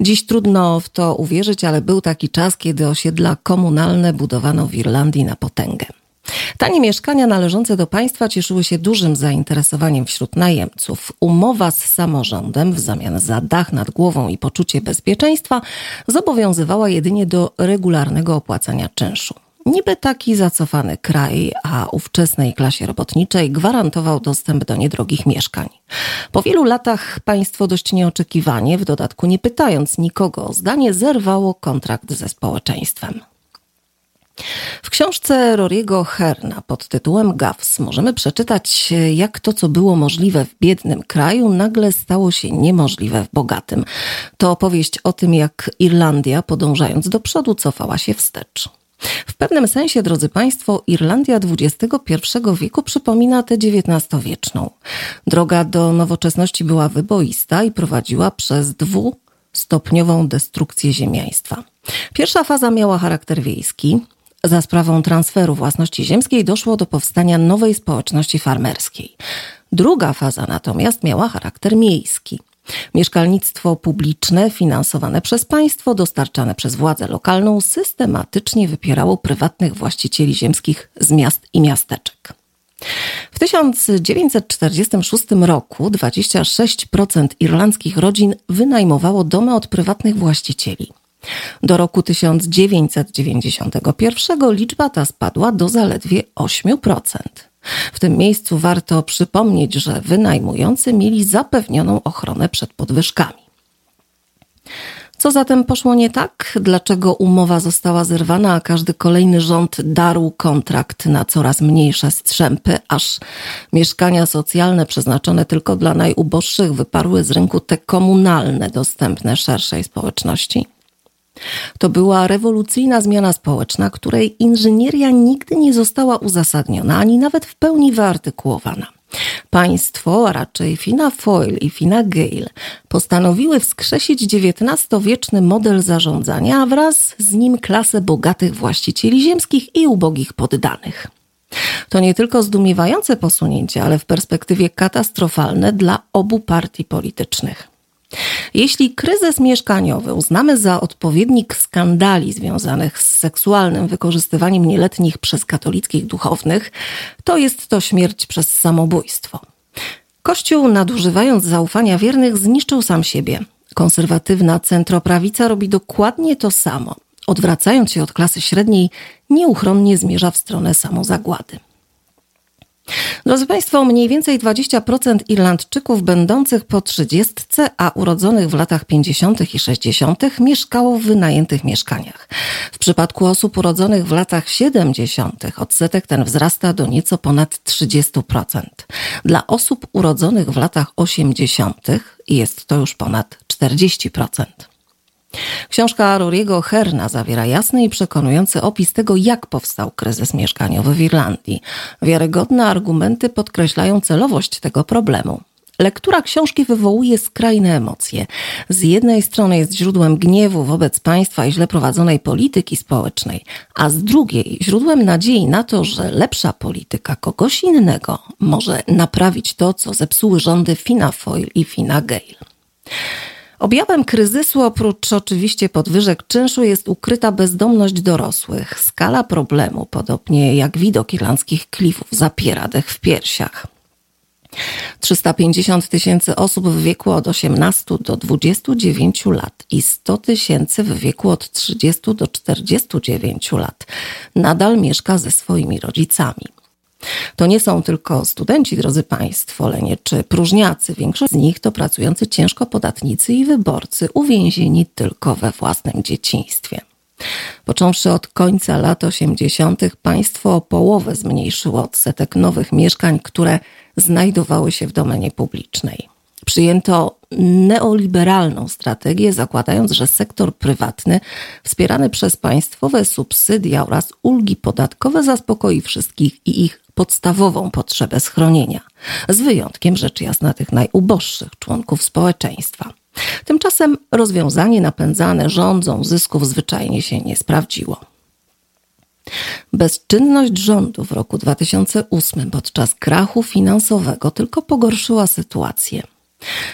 Dziś trudno w to uwierzyć, ale był taki czas, kiedy osiedla komunalne budowano w Irlandii na potęgę. Tanie mieszkania należące do państwa cieszyły się dużym zainteresowaniem wśród najemców. Umowa z samorządem w zamian za dach nad głową i poczucie bezpieczeństwa zobowiązywała jedynie do regularnego opłacania czynszu. Niby taki zacofany kraj, a ówczesnej klasie robotniczej gwarantował dostęp do niedrogich mieszkań. Po wielu latach państwo dość nieoczekiwanie, w dodatku nie pytając nikogo o zdanie, zerwało kontrakt ze społeczeństwem. W książce Roriego Herna pod tytułem Gaffs możemy przeczytać, jak to, co było możliwe w biednym kraju, nagle stało się niemożliwe w bogatym. To opowieść o tym, jak Irlandia, podążając do przodu, cofała się wstecz. W pewnym sensie, drodzy Państwo, Irlandia XXI wieku przypomina tę XIX-wieczną. Droga do nowoczesności była wyboista i prowadziła przez dwustopniową destrukcję ziemiaństwa. Pierwsza faza miała charakter wiejski, za sprawą transferu własności ziemskiej doszło do powstania nowej społeczności farmerskiej. Druga faza natomiast miała charakter miejski. Mieszkalnictwo publiczne, finansowane przez państwo, dostarczane przez władzę lokalną, systematycznie wypierało prywatnych właścicieli ziemskich z miast i miasteczek. W 1946 roku 26% irlandzkich rodzin wynajmowało domy od prywatnych właścicieli. Do roku 1991 liczba ta spadła do zaledwie 8%. W tym miejscu warto przypomnieć, że wynajmujący mieli zapewnioną ochronę przed podwyżkami. Co zatem poszło nie tak? Dlaczego umowa została zerwana, a każdy kolejny rząd darł kontrakt na coraz mniejsze strzępy, aż mieszkania socjalne przeznaczone tylko dla najuboższych wyparły z rynku te komunalne, dostępne szerszej społeczności? To była rewolucyjna zmiana społeczna, której inżynieria nigdy nie została uzasadniona ani nawet w pełni wyartykułowana. Państwo, a raczej Fina Foyle i Fina Gale, postanowiły wskrzesić XIX-wieczny model zarządzania, a wraz z nim klasę bogatych właścicieli ziemskich i ubogich poddanych. To nie tylko zdumiewające posunięcie, ale w perspektywie katastrofalne dla obu partii politycznych. Jeśli kryzys mieszkaniowy uznamy za odpowiednik skandali związanych z seksualnym wykorzystywaniem nieletnich przez katolickich duchownych, to jest to śmierć przez samobójstwo. Kościół, nadużywając zaufania wiernych, zniszczył sam siebie. Konserwatywna centroprawica robi dokładnie to samo. Odwracając się od klasy średniej, nieuchronnie zmierza w stronę samozagłady. Drodzy Państwo, mniej więcej 20% Irlandczyków będących po 30, a urodzonych w latach 50. i 60. mieszkało w wynajętych mieszkaniach. W przypadku osób urodzonych w latach 70. odsetek ten wzrasta do nieco ponad 30%. Dla osób urodzonych w latach 80. jest to już ponad 40%. Książka Roriego Herna zawiera jasny i przekonujący opis tego, jak powstał kryzys mieszkaniowy w Irlandii. Wiarygodne argumenty podkreślają celowość tego problemu. Lektura książki wywołuje skrajne emocje. Z jednej strony jest źródłem gniewu wobec państwa i źle prowadzonej polityki społecznej, a z drugiej źródłem nadziei na to, że lepsza polityka kogoś innego może naprawić to, co zepsuły rządy Fina Foyle i Fina Gale. Objawem kryzysu, oprócz oczywiście podwyżek czynszu, jest ukryta bezdomność dorosłych. Skala problemu, podobnie jak widok irlandzkich klifów, zapiera dech w piersiach. 350 tysięcy osób w wieku od 18 do 29 lat i 100 tysięcy w wieku od 30 do 49 lat nadal mieszka ze swoimi rodzicami. To nie są tylko studenci, drodzy Państwo, lenie czy próżniacy. Większość z nich to pracujący ciężko podatnicy i wyborcy, uwięzieni tylko we własnym dzieciństwie. Począwszy od końca lat 80., państwo o połowę zmniejszyło odsetek nowych mieszkań, które znajdowały się w domenie publicznej. Przyjęto neoliberalną strategię, zakładając, że sektor prywatny, wspierany przez państwowe subsydia oraz ulgi podatkowe, zaspokoi wszystkich i ich podstawową potrzebę schronienia, z wyjątkiem rzecz jasna tych najuboższych członków społeczeństwa. Tymczasem rozwiązanie napędzane rządzą zysków zwyczajnie się nie sprawdziło. Bezczynność rządu w roku 2008 podczas krachu finansowego tylko pogorszyła sytuację.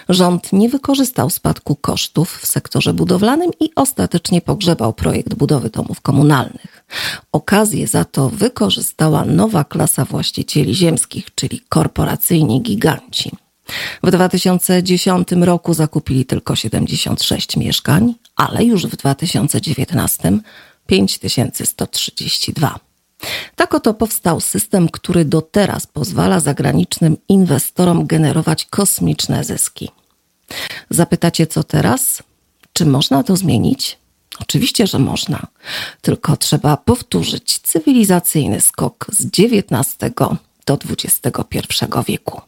Rząd nie wykorzystał spadku kosztów w sektorze budowlanym i ostatecznie pogrzebał projekt budowy domów komunalnych. Okazję za to wykorzystała nowa klasa właścicieli ziemskich, czyli korporacyjni giganci. W 2010 roku zakupili tylko 76 mieszkań, ale już w 2019 5132. Tak oto powstał system, który do teraz pozwala zagranicznym inwestorom generować kosmiczne zyski. Zapytacie, co teraz? Czy można to zmienić? Oczywiście, że można, tylko trzeba powtórzyć cywilizacyjny skok z XIX do XXI wieku.